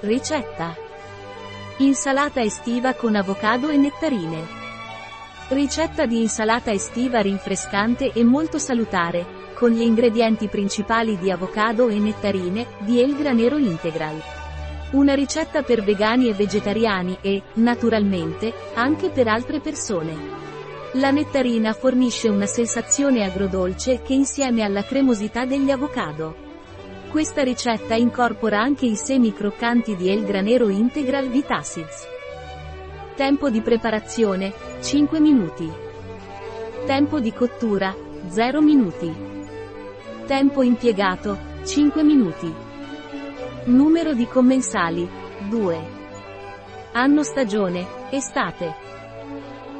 Ricetta. Insalata estiva con avocado e nettarine. Ricetta di insalata estiva rinfrescante e molto salutare, con gli ingredienti principali di avocado e nettarine, di El Granero Integral. Una ricetta per vegani e vegetariani e, naturalmente, anche per altre persone. La nettarina fornisce una sensazione agrodolce che insieme alla cremosità degli avocado. Questa ricetta incorpora anche i semi croccanti di El Granero Integral Vitacids. Tempo di preparazione, 5 minuti. Tempo di cottura, 0 minuti. Tempo impiegato, 5 minuti. Numero di commensali, 2. Anno stagione, estate.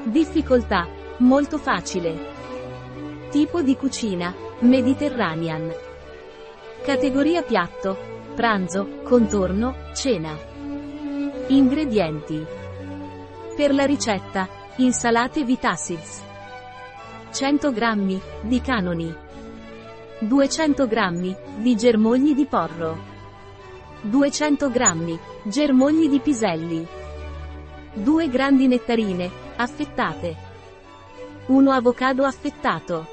Difficoltà, molto facile. Tipo di cucina, Mediterranean. Categoria piatto, pranzo, contorno, cena. Ingredienti. Per la ricetta, insalate Vitacids. 100 g di canoni. 200 g di germogli di porro. 200 g germogli di piselli. 2 grandi nettarine, affettate. 1 avocado affettato.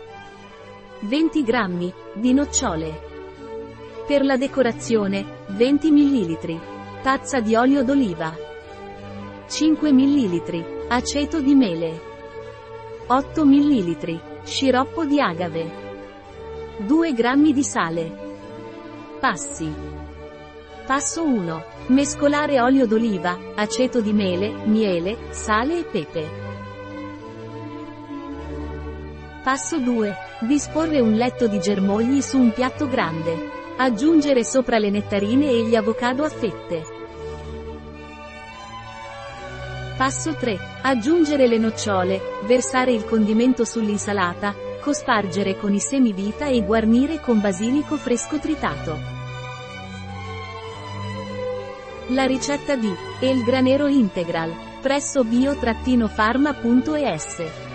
20 g di nocciole. Per la decorazione, 20 ml. Tazza di olio d'oliva. 5 ml. Aceto di mele. 8 ml. Sciroppo di agave. 2 g di sale. Passi. Passo 1. Mescolare olio d'oliva, aceto di mele, miele, sale e pepe. Passo 2. Disporre un letto di germogli su un piatto grande. Aggiungere sopra le nettarine e gli avocado a fette. Passo 3. Aggiungere le nocciole, versare il condimento sull'insalata, cospargere con i semi vita e guarnire con basilico fresco tritato. La ricetta di El Granero Integral, presso bio-pharma.es